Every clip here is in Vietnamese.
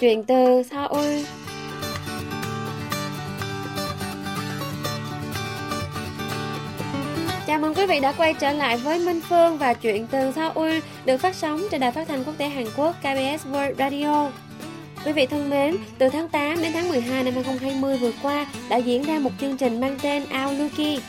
Chuyện từ Seoul Chào mừng quý vị đã quay trở lại với Minh Phương và chuyện từ Seoul được phát sóng trên đài phát thanh quốc tế Hàn Quốc KBS World Radio. Quý vị thân mến, từ tháng 8 đến tháng 12 năm 2020 vừa qua đã diễn ra một chương trình mang tên Auluki.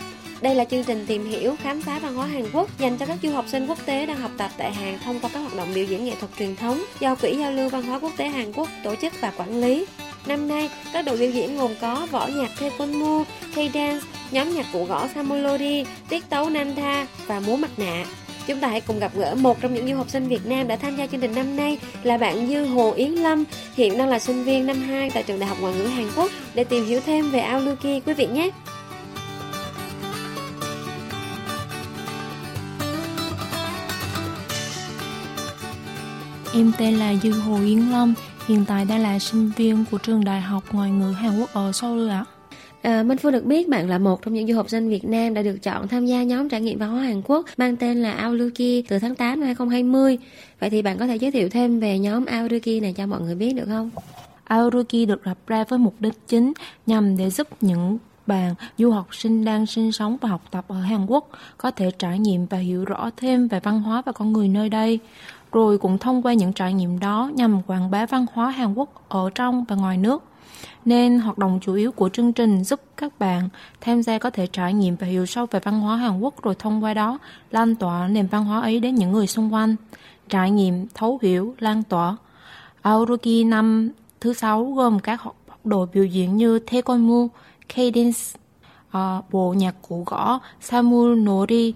Đây là chương trình tìm hiểu, khám phá văn hóa Hàn Quốc dành cho các du học sinh quốc tế đang học tập tại Hàn thông qua các hoạt động biểu diễn nghệ thuật truyền thống do Quỹ giao lưu văn hóa quốc tế Hàn Quốc tổ chức và quản lý. Năm nay, các đội biểu diễn gồm có võ nhạc Taekwondo, K-dance, nhóm nhạc cụ gõ Samolodi, tiết tấu Nantha và múa mặt nạ. Chúng ta hãy cùng gặp gỡ một trong những du học sinh Việt Nam đã tham gia chương trình năm nay là bạn Dư Hồ Yến Lâm, hiện đang là sinh viên năm 2 tại trường Đại học Ngoại ngữ Hàn Quốc để tìm hiểu thêm về Aoluki quý vị nhé. Em tên là Dư Hồ Yến Lâm, hiện tại đang là sinh viên của trường Đại học Ngoại ngữ Hàn Quốc ở Seoul ạ. À, Minh Phương được biết bạn là một trong những du học sinh Việt Nam đã được chọn tham gia nhóm trải nghiệm văn hóa Hàn Quốc mang tên là Auluki từ tháng 8 năm 2020. Vậy thì bạn có thể giới thiệu thêm về nhóm Auluki này cho mọi người biết được không? Auluki được lập ra với mục đích chính nhằm để giúp những bạn du học sinh đang sinh sống và học tập ở Hàn Quốc có thể trải nghiệm và hiểu rõ thêm về văn hóa và con người nơi đây rồi cũng thông qua những trải nghiệm đó nhằm quảng bá văn hóa Hàn Quốc ở trong và ngoài nước. Nên hoạt động chủ yếu của chương trình giúp các bạn tham gia có thể trải nghiệm và hiểu sâu về văn hóa Hàn Quốc rồi thông qua đó lan tỏa nền văn hóa ấy đến những người xung quanh. Trải nghiệm, thấu hiểu, lan tỏa. Aoruki năm thứ sáu gồm các đội biểu diễn như Taekwondo, Cadence, uh, bộ nhạc cụ gõ, Samu Nori,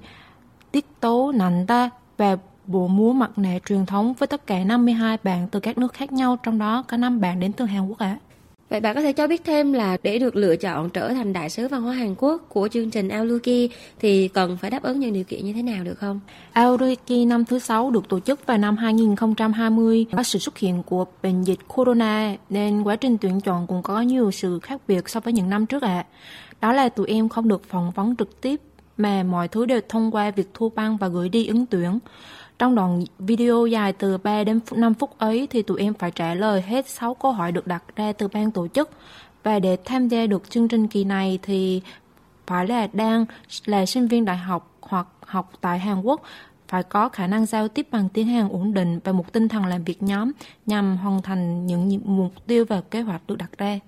tiết tấu Nanda và bộ múa mặt nạ truyền thống với tất cả 52 bạn từ các nước khác nhau, trong đó có 5 bạn đến từ Hàn Quốc ạ. À. Vậy bạn có thể cho biết thêm là để được lựa chọn trở thành đại sứ văn hóa Hàn Quốc của chương trình Auluki thì cần phải đáp ứng những điều kiện như thế nào được không? Auluki năm thứ sáu được tổ chức vào năm 2020 có sự xuất hiện của bệnh dịch corona nên quá trình tuyển chọn cũng có nhiều sự khác biệt so với những năm trước ạ. À. Đó là tụi em không được phỏng vấn trực tiếp mà mọi thứ đều thông qua việc thu băng và gửi đi ứng tuyển. Trong đoạn video dài từ 3 đến 5 phút ấy thì tụi em phải trả lời hết 6 câu hỏi được đặt ra từ ban tổ chức. Và để tham gia được chương trình kỳ này thì phải là đang là sinh viên đại học hoặc học tại Hàn Quốc, phải có khả năng giao tiếp bằng tiếng Hàn ổn định và một tinh thần làm việc nhóm nhằm hoàn thành những mục tiêu và kế hoạch được đặt ra.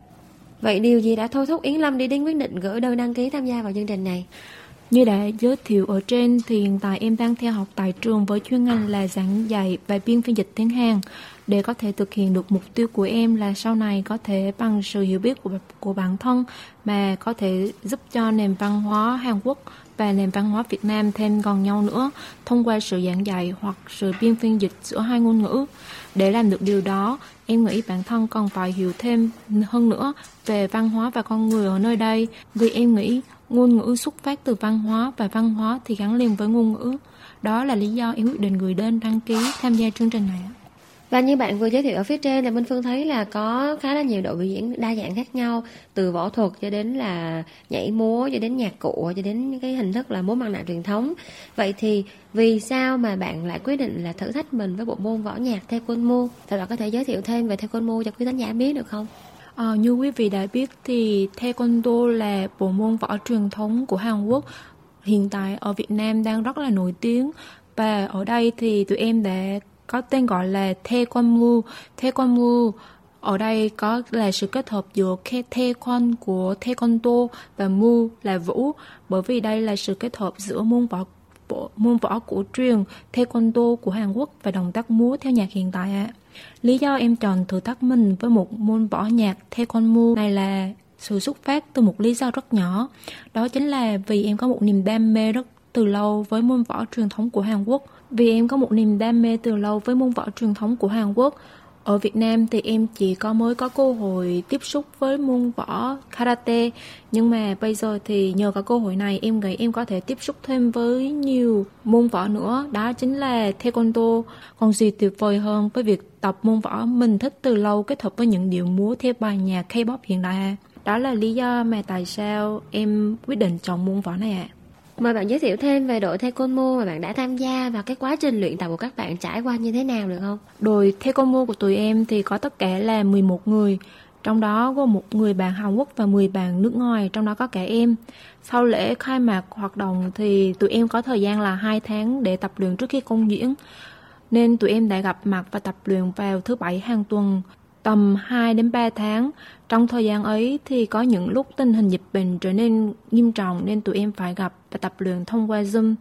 Vậy điều gì đã thôi thúc Yến Lâm đi đến quyết định gửi đơn đăng ký tham gia vào chương trình này? Như đã giới thiệu ở trên thì hiện tại em đang theo học tại trường với chuyên ngành là giảng dạy và biên phiên dịch tiếng Hàn. Để có thể thực hiện được mục tiêu của em là sau này có thể bằng sự hiểu biết của của bản thân mà có thể giúp cho nền văn hóa Hàn Quốc và nền văn hóa Việt Nam thêm gần nhau nữa thông qua sự giảng dạy hoặc sự biên phiên dịch giữa hai ngôn ngữ. Để làm được điều đó, em nghĩ bản thân còn phải hiểu thêm hơn nữa về văn hóa và con người ở nơi đây vì em nghĩ Ngôn ngữ xuất phát từ văn hóa và văn hóa thì gắn liền với ngôn ngữ. Đó là lý do em quyết định gửi đơn đăng ký tham gia chương trình này. Và như bạn vừa giới thiệu ở phía trên là Minh Phương thấy là có khá là nhiều đội biểu diễn đa dạng khác nhau, từ võ thuật cho đến là nhảy múa, cho đến nhạc cụ, cho đến những cái hình thức là múa mặt nạ truyền thống. Vậy thì vì sao mà bạn lại quyết định là thử thách mình với bộ môn võ nhạc Taekwondo? Thật bạn có thể giới thiệu thêm về Taekwondo cho quý khán giả biết được không? À, như quý vị đã biết thì Taekwondo là bộ môn võ truyền thống của Hàn Quốc hiện tại ở Việt Nam đang rất là nổi tiếng và ở đây thì tụi em đã có tên gọi là Taekwondo. Taekwondo ở đây có là sự kết hợp giữa Taekwondo của Taekwondo và Mu là vũ bởi vì đây là sự kết hợp giữa môn võ môn võ cổ truyền Taekwondo của Hàn Quốc và động tác múa theo nhạc hiện tại ạ. À. Lý do em chọn thử thách mình với một môn võ nhạc Taekwondo này là sự xuất phát từ một lý do rất nhỏ. Đó chính là vì em có một niềm đam mê rất từ lâu với môn võ truyền thống của Hàn Quốc. Vì em có một niềm đam mê từ lâu với môn võ truyền thống của Hàn Quốc, ở Việt Nam thì em chỉ có mới có cơ hội tiếp xúc với môn võ karate. Nhưng mà bây giờ thì nhờ có cơ hội này, em nghĩ em có thể tiếp xúc thêm với nhiều môn võ nữa. Đó chính là taekwondo. Còn gì tuyệt vời hơn với việc tập môn võ mình thích từ lâu kết hợp với những điệu múa theo bài nhạc K-pop hiện đại đó là lý do mà tại sao em quyết định chọn môn võ này ạ. à. Mời bạn giới thiệu thêm về đội Taekwondo mà bạn đã tham gia và cái quá trình luyện tập của các bạn trải qua như thế nào được không? Đội Taekwondo của tụi em thì có tất cả là 11 người, trong đó có một người bạn Hàn Quốc và 10 bạn nước ngoài, trong đó có cả em. Sau lễ khai mạc hoạt động thì tụi em có thời gian là 2 tháng để tập luyện trước khi công diễn. Nên tụi em đã gặp mặt và tập luyện vào thứ bảy hàng tuần tầm 2 đến 3 tháng. Trong thời gian ấy thì có những lúc tình hình dịch bệnh trở nên nghiêm trọng nên tụi em phải gặp và tập luyện thông qua Zoom.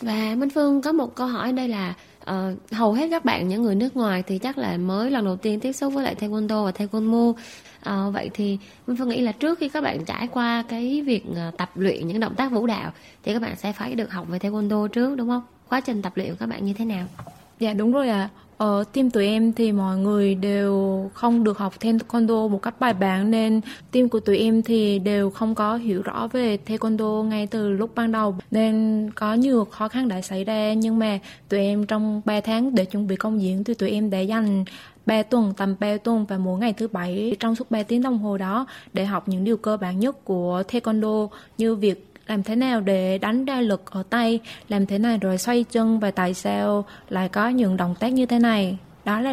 Và Minh Phương có một câu hỏi đây là uh, hầu hết các bạn những người nước ngoài thì chắc là mới lần đầu tiên tiếp xúc với lại taekwondo và taekwondo uh, vậy thì Minh Phương nghĩ là trước khi các bạn trải qua cái việc uh, tập luyện những động tác vũ đạo thì các bạn sẽ phải được học về taekwondo trước đúng không quá trình tập luyện của các bạn như thế nào Dạ đúng rồi ạ. À. Ở team tụi em thì mọi người đều không được học taekwondo một cách bài bản nên team của tụi em thì đều không có hiểu rõ về taekwondo ngay từ lúc ban đầu. Nên có nhiều khó khăn đã xảy ra nhưng mà tụi em trong 3 tháng để chuẩn bị công diễn thì tụi em đã dành 3 tuần, tầm 3 tuần và mỗi ngày thứ bảy trong suốt 3 tiếng đồng hồ đó để học những điều cơ bản nhất của taekwondo như việc làm thế nào để đánh ra lực ở tay làm thế nào rồi xoay chân và tại sao lại có những động tác như thế này đó là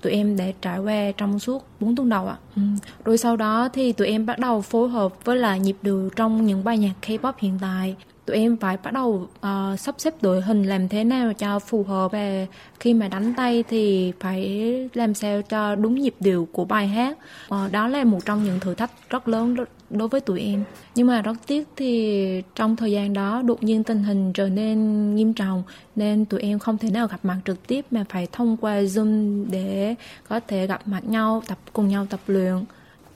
tụi em để trải qua trong suốt 4 tuần đầu ạ. Ừ. Rồi sau đó thì tụi em bắt đầu phối hợp với lại nhịp điệu trong những bài nhạc K-pop hiện tại. Tụi em phải bắt đầu uh, sắp xếp đội hình làm thế nào cho phù hợp và khi mà đánh tay thì phải làm sao cho đúng nhịp điệu của bài hát. Uh, đó là một trong những thử thách rất lớn đối với tụi em nhưng mà rất tiếc thì trong thời gian đó đột nhiên tình hình trở nên nghiêm trọng nên tụi em không thể nào gặp mặt trực tiếp mà phải thông qua zoom để có thể gặp mặt nhau tập cùng nhau tập luyện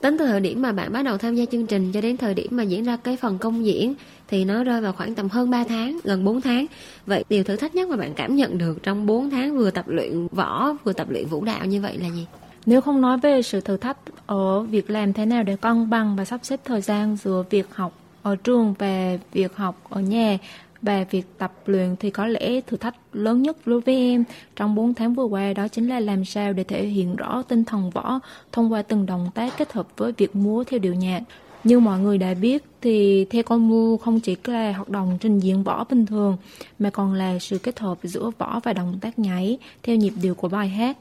tính từ thời điểm mà bạn bắt đầu tham gia chương trình cho đến thời điểm mà diễn ra cái phần công diễn thì nó rơi vào khoảng tầm hơn 3 tháng, gần 4 tháng. Vậy điều thử thách nhất mà bạn cảm nhận được trong 4 tháng vừa tập luyện võ, vừa tập luyện vũ đạo như vậy là gì? Nếu không nói về sự thử thách ở việc làm thế nào để cân bằng và sắp xếp thời gian giữa việc học ở trường và việc học ở nhà và việc tập luyện thì có lẽ thử thách lớn nhất đối với em trong 4 tháng vừa qua đó chính là làm sao để thể hiện rõ tinh thần võ thông qua từng động tác kết hợp với việc múa theo điệu nhạc. Như mọi người đã biết thì theo con mu không chỉ là hoạt động trình diễn võ bình thường mà còn là sự kết hợp giữa võ và động tác nhảy theo nhịp điệu của bài hát.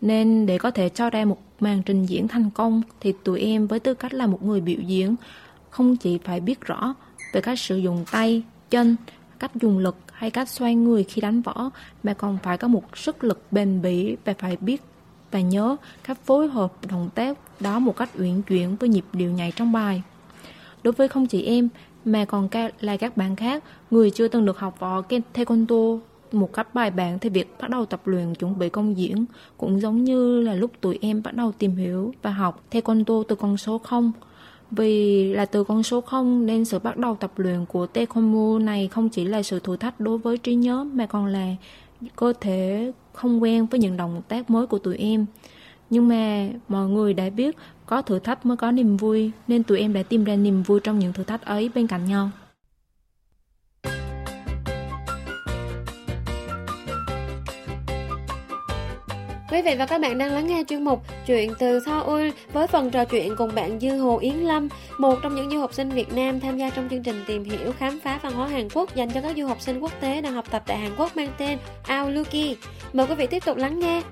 Nên để có thể cho ra một màn trình diễn thành công thì tụi em với tư cách là một người biểu diễn không chỉ phải biết rõ về cách sử dụng tay, chân, cách dùng lực hay cách xoay người khi đánh võ mà còn phải có một sức lực bền bỉ và phải biết và nhớ cách phối hợp động tác đó một cách uyển chuyển với nhịp điệu nhảy trong bài. Đối với không chỉ em mà còn là các bạn khác, người chưa từng được học võ taekwondo một cách bài bản thì việc bắt đầu tập luyện chuẩn bị công diễn cũng giống như là lúc tụi em bắt đầu tìm hiểu và học taekwondo từ con số 0. Vì là từ con số 0 nên sự bắt đầu tập luyện của taekwondo này không chỉ là sự thử thách đối với trí nhớ, mà còn là cơ thể không quen với những động tác mới của tụi em. Nhưng mà mọi người đã biết có thử thách mới có niềm vui, nên tụi em đã tìm ra niềm vui trong những thử thách ấy bên cạnh nhau. Quý vị và các bạn đang lắng nghe chuyên mục Chuyện từ Seoul với phần trò chuyện cùng bạn Dư Hồ Yến Lâm, một trong những du học sinh Việt Nam tham gia trong chương trình tìm hiểu khám phá văn hóa Hàn Quốc dành cho các du học sinh quốc tế đang học tập tại Hàn Quốc mang tên Aoluki. Mời quý vị tiếp tục lắng nghe.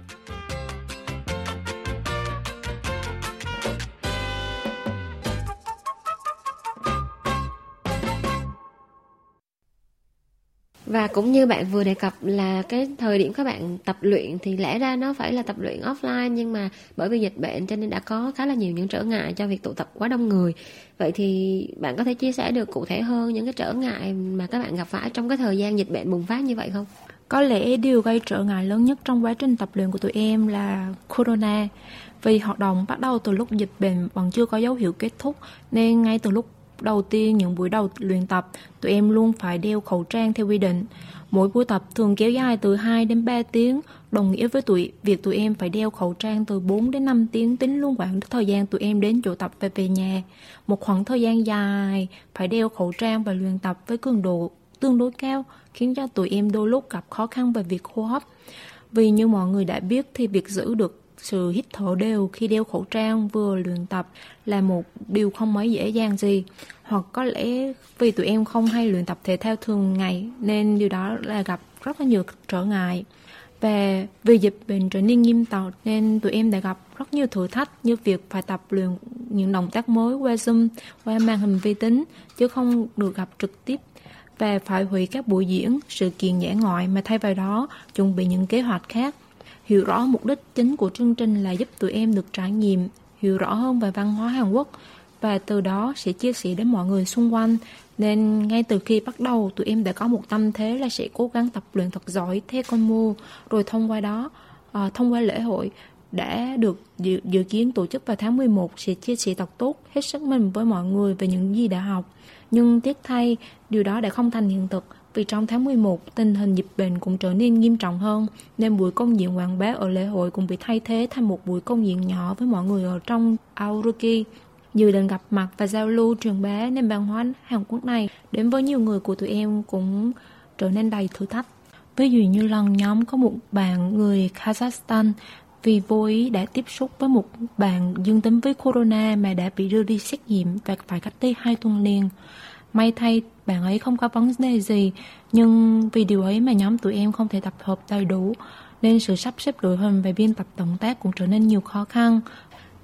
Và cũng như bạn vừa đề cập là cái thời điểm các bạn tập luyện thì lẽ ra nó phải là tập luyện offline, nhưng mà bởi vì dịch bệnh cho nên đã có khá là nhiều những trở ngại cho việc tụ tập quá đông người. Vậy thì bạn có thể chia sẻ được cụ thể hơn những cái trở ngại mà các bạn gặp phải trong cái thời gian dịch bệnh bùng phát như vậy không? Có lẽ điều gây trở ngại lớn nhất trong quá trình tập luyện của tụi em là corona. Vì hoạt động bắt đầu từ lúc dịch bệnh vẫn chưa có dấu hiệu kết thúc, nên ngay từ lúc đầu tiên những buổi đầu luyện tập, tụi em luôn phải đeo khẩu trang theo quy định. Mỗi buổi tập thường kéo dài từ 2 đến 3 tiếng, đồng nghĩa với tụi việc tụi em phải đeo khẩu trang từ 4 đến 5 tiếng tính luôn khoảng thời gian tụi em đến chỗ tập và về nhà. Một khoảng thời gian dài phải đeo khẩu trang và luyện tập với cường độ tương đối cao khiến cho tụi em đôi lúc gặp khó khăn về việc hô hấp. Vì như mọi người đã biết thì việc giữ được sự hít thở đều khi đeo khẩu trang vừa luyện tập là một điều không mấy dễ dàng gì hoặc có lẽ vì tụi em không hay luyện tập thể thao thường ngày nên điều đó là gặp rất là nhiều trở ngại và vì dịch bệnh trở nên nghiêm trọng nên tụi em đã gặp rất nhiều thử thách như việc phải tập luyện những động tác mới qua Zoom, qua màn hình vi tính chứ không được gặp trực tiếp và phải hủy các buổi diễn, sự kiện dã ngoại mà thay vào đó chuẩn bị những kế hoạch khác. Hiểu rõ mục đích chính của chương trình là giúp tụi em được trải nghiệm, hiểu rõ hơn về văn hóa Hàn Quốc và từ đó sẽ chia sẻ đến mọi người xung quanh. Nên ngay từ khi bắt đầu tụi em đã có một tâm thế là sẽ cố gắng tập luyện thật giỏi theo con mưu rồi thông qua đó, à, thông qua lễ hội đã được dự, dự kiến tổ chức vào tháng 11 sẽ chia sẻ thật tốt hết sức mình với mọi người về những gì đã học. Nhưng tiếc thay, điều đó đã không thành hiện thực vì trong tháng 11 tình hình dịch bệnh cũng trở nên nghiêm trọng hơn nên buổi công diễn quảng bá ở lễ hội cũng bị thay thế thành một buổi công diễn nhỏ với mọi người ở trong Aoruki. Dự định gặp mặt và giao lưu truyền bá nên văn hóa Hàn Quốc này đến với nhiều người của tụi em cũng trở nên đầy thử thách. Ví dụ như lần nhóm có một bạn người Kazakhstan vì vô ý đã tiếp xúc với một bạn dương tính với corona mà đã bị đưa đi xét nghiệm và phải cách ly hai tuần liền. May thay bạn ấy không có vấn đề gì, nhưng vì điều ấy mà nhóm tụi em không thể tập hợp đầy đủ, nên sự sắp xếp đội hình và biên tập tổng tác cũng trở nên nhiều khó khăn.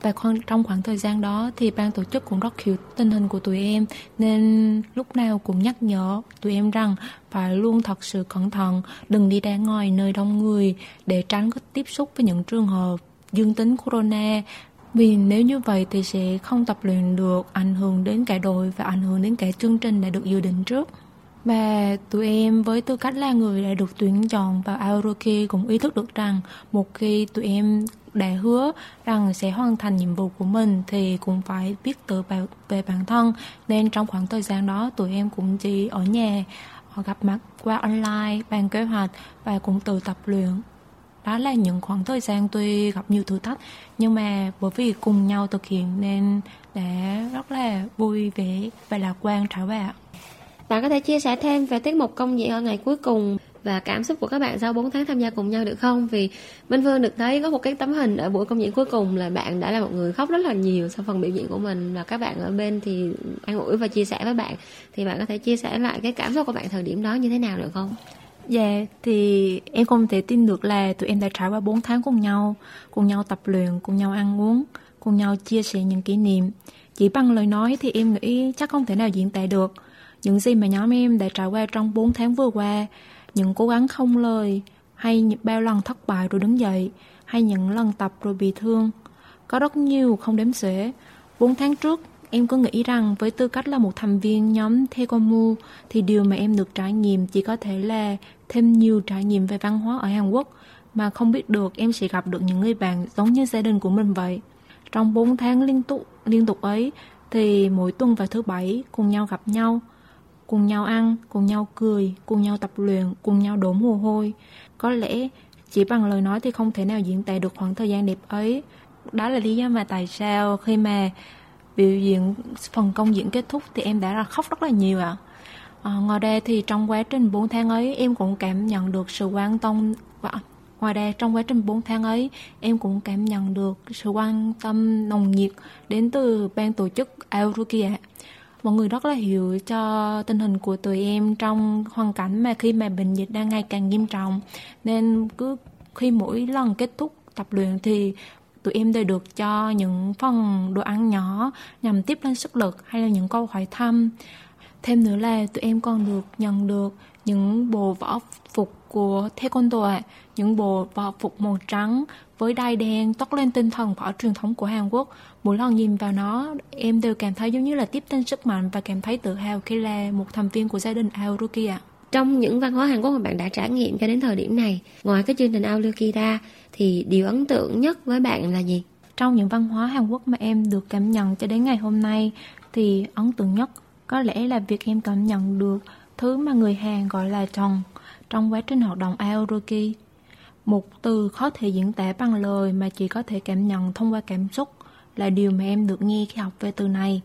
Và trong khoảng thời gian đó thì ban tổ chức cũng rất hiểu tình hình của tụi em nên lúc nào cũng nhắc nhở tụi em rằng phải luôn thật sự cẩn thận, đừng đi ra ngoài nơi đông người để tránh có tiếp xúc với những trường hợp dương tính corona vì nếu như vậy thì sẽ không tập luyện được, ảnh hưởng đến cả đội và ảnh hưởng đến cả chương trình đã được dự định trước. Và tụi em với tư cách là người đã được tuyển chọn vào Aoroki cũng ý thức được rằng một khi tụi em đã hứa rằng sẽ hoàn thành nhiệm vụ của mình thì cũng phải biết tự bảo về bản thân. Nên trong khoảng thời gian đó, tụi em cũng chỉ ở nhà ờ, gặp mặt qua online, bàn kế hoạch và cũng tự tập luyện. Đó là những khoảng thời gian tuy gặp nhiều thử thách, nhưng mà bởi vì cùng nhau thực hiện nên đã rất là vui vẻ và lạc quan trở về bạn có thể chia sẻ thêm về tiết mục công diễn ở ngày cuối cùng và cảm xúc của các bạn sau 4 tháng tham gia cùng nhau được không? Vì Minh Phương được thấy có một cái tấm hình ở buổi công diễn cuối cùng là bạn đã là một người khóc rất là nhiều sau phần biểu diễn của mình và các bạn ở bên thì an ủi và chia sẻ với bạn thì bạn có thể chia sẻ lại cái cảm xúc của bạn thời điểm đó như thế nào được không? Dạ, thì em không thể tin được là tụi em đã trải qua 4 tháng cùng nhau, cùng nhau tập luyện, cùng nhau ăn uống, cùng nhau chia sẻ những kỷ niệm. Chỉ bằng lời nói thì em nghĩ chắc không thể nào diễn tả được. Những gì mà nhóm em đã trải qua trong 4 tháng vừa qua, những cố gắng không lời, hay bao lần thất bại rồi đứng dậy, hay những lần tập rồi bị thương. Có rất nhiều không đếm xuể. 4 tháng trước, Em cứ nghĩ rằng với tư cách là một thành viên nhóm Tekomu thì điều mà em được trải nghiệm chỉ có thể là thêm nhiều trải nghiệm về văn hóa ở Hàn Quốc mà không biết được em sẽ gặp được những người bạn giống như gia đình của mình vậy. Trong 4 tháng liên tục liên tục ấy thì mỗi tuần vào thứ bảy cùng nhau gặp nhau, cùng nhau ăn, cùng nhau cười, cùng nhau tập luyện, cùng nhau đổ mồ hôi. Có lẽ chỉ bằng lời nói thì không thể nào diễn tả được khoảng thời gian đẹp ấy. Đó là lý do mà tại sao khi mà biểu diễn phần công diễn kết thúc thì em đã là khóc rất là nhiều ạ. À. À, ngoài ra thì trong quá trình 4 tháng ấy em cũng cảm nhận được sự quan tâm à, Ngoài ra trong quá trình 4 tháng ấy em cũng cảm nhận được sự quan tâm nồng nhiệt đến từ ban tổ chức Aoruki Mọi người rất là hiểu cho tình hình của tụi em trong hoàn cảnh mà khi mà bệnh dịch đang ngày càng nghiêm trọng. Nên cứ khi mỗi lần kết thúc tập luyện thì tụi em đều được cho những phần đồ ăn nhỏ nhằm tiếp lên sức lực hay là những câu hỏi thăm. Thêm nữa là tụi em còn được nhận được những bộ võ phục của taekwondo những bộ võ phục màu trắng với đai đen toát lên tinh thần võ truyền thống của Hàn Quốc mỗi lần nhìn vào nó em đều cảm thấy giống như là tiếp thêm sức mạnh và cảm thấy tự hào khi là một thành viên của gia đình Aoruki ạ trong những văn hóa Hàn Quốc mà bạn đã trải nghiệm cho đến thời điểm này ngoài cái chương trình Aoruki ra thì điều ấn tượng nhất với bạn là gì? Trong những văn hóa Hàn Quốc mà em được cảm nhận cho đến ngày hôm nay thì ấn tượng nhất có lẽ là việc em cảm nhận được thứ mà người Hàn gọi là tròn trong quá trình hoạt động Aoruki. Một từ khó thể diễn tả bằng lời mà chỉ có thể cảm nhận thông qua cảm xúc là điều mà em được nghe khi học về từ này.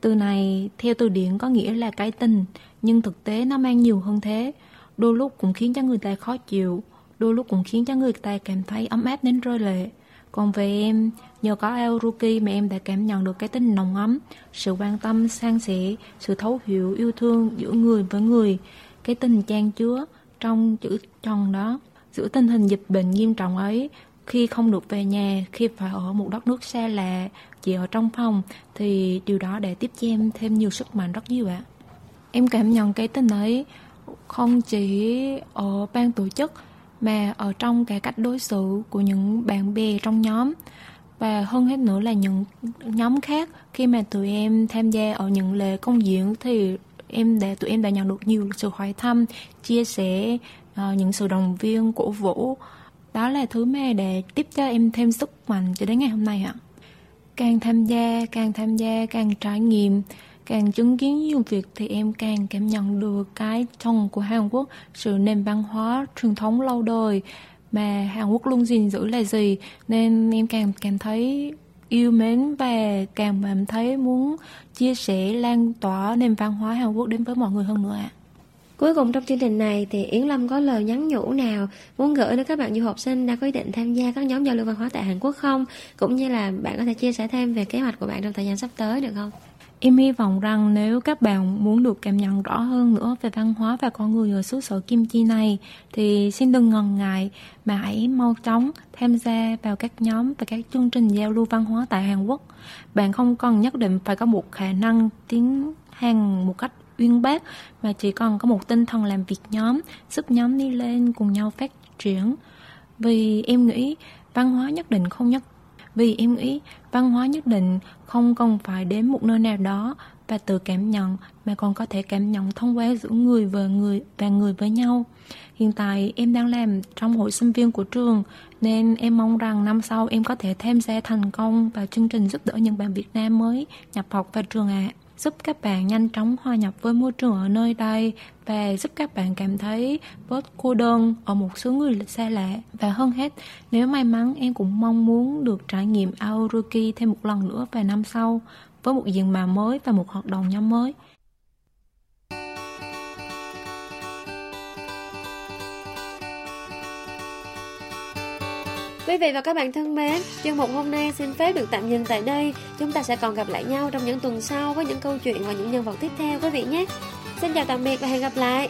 Từ này theo từ điển có nghĩa là cái tình, nhưng thực tế nó mang nhiều hơn thế. Đôi lúc cũng khiến cho người ta khó chịu, đôi lúc cũng khiến cho người ta cảm thấy ấm áp đến rơi lệ. Còn về em, nhờ có Aoruki mà em đã cảm nhận được cái tình nồng ấm, sự quan tâm, san sẻ, sự thấu hiểu, yêu thương giữa người với người, cái tình trang chứa trong chữ tròn đó. Giữa tình hình dịch bệnh nghiêm trọng ấy, khi không được về nhà, khi phải ở một đất nước xa lạ, chỉ ở trong phòng, thì điều đó để tiếp cho em thêm nhiều sức mạnh rất nhiều ạ. Em cảm nhận cái tình ấy không chỉ ở ban tổ chức mà ở trong cái cách đối xử của những bạn bè trong nhóm và hơn hết nữa là những nhóm khác khi mà tụi em tham gia ở những lễ công diễn thì em đã tụi em đã nhận được nhiều sự hỏi thăm chia sẻ uh, những sự động viên cổ vũ. Đó là thứ mà để tiếp cho em thêm sức mạnh cho đến ngày hôm nay ạ. Càng tham gia càng tham gia càng trải nghiệm càng chứng kiến nhiều việc thì em càng cảm nhận được cái trong của Hàn Quốc, sự nền văn hóa truyền thống lâu đời mà Hàn Quốc luôn gìn giữ là gì nên em càng cảm thấy yêu mến và càng cảm thấy muốn chia sẻ, lan tỏa nền văn hóa Hàn Quốc đến với mọi người hơn nữa ạ. Cuối cùng trong chương trình này thì Yến Lâm có lời nhắn nhủ nào muốn gửi đến các bạn du học sinh đã có ý định tham gia các nhóm giao lưu văn hóa tại Hàn Quốc không? Cũng như là bạn có thể chia sẻ thêm về kế hoạch của bạn trong thời gian sắp tới được không? Em hy vọng rằng nếu các bạn muốn được cảm nhận rõ hơn nữa về văn hóa và con người ở xứ sở Kim Chi này thì xin đừng ngần ngại mà hãy mau chóng tham gia vào các nhóm và các chương trình giao lưu văn hóa tại Hàn Quốc. Bạn không cần nhất định phải có một khả năng tiếng Hàn một cách uyên bác mà chỉ cần có một tinh thần làm việc nhóm, giúp nhóm đi lên cùng nhau phát triển. Vì em nghĩ văn hóa nhất định không nhất vì em nghĩ văn hóa nhất định không cần phải đến một nơi nào đó và tự cảm nhận, mà còn có thể cảm nhận thông qua giữa người và người và người với nhau. Hiện tại em đang làm trong hội sinh viên của trường, nên em mong rằng năm sau em có thể tham gia thành công vào chương trình giúp đỡ những bạn Việt Nam mới nhập học vào trường ạ. À giúp các bạn nhanh chóng hòa nhập với môi trường ở nơi đây và giúp các bạn cảm thấy bớt cô đơn ở một số người xa lạ. Và hơn hết, nếu may mắn em cũng mong muốn được trải nghiệm Aoruki thêm một lần nữa vào năm sau với một diện mạo mới và một hoạt động nhóm mới. Quý vị và các bạn thân mến, chương mục hôm nay xin phép được tạm dừng tại đây. Chúng ta sẽ còn gặp lại nhau trong những tuần sau với những câu chuyện và những nhân vật tiếp theo quý vị nhé. Xin chào tạm biệt và hẹn gặp lại.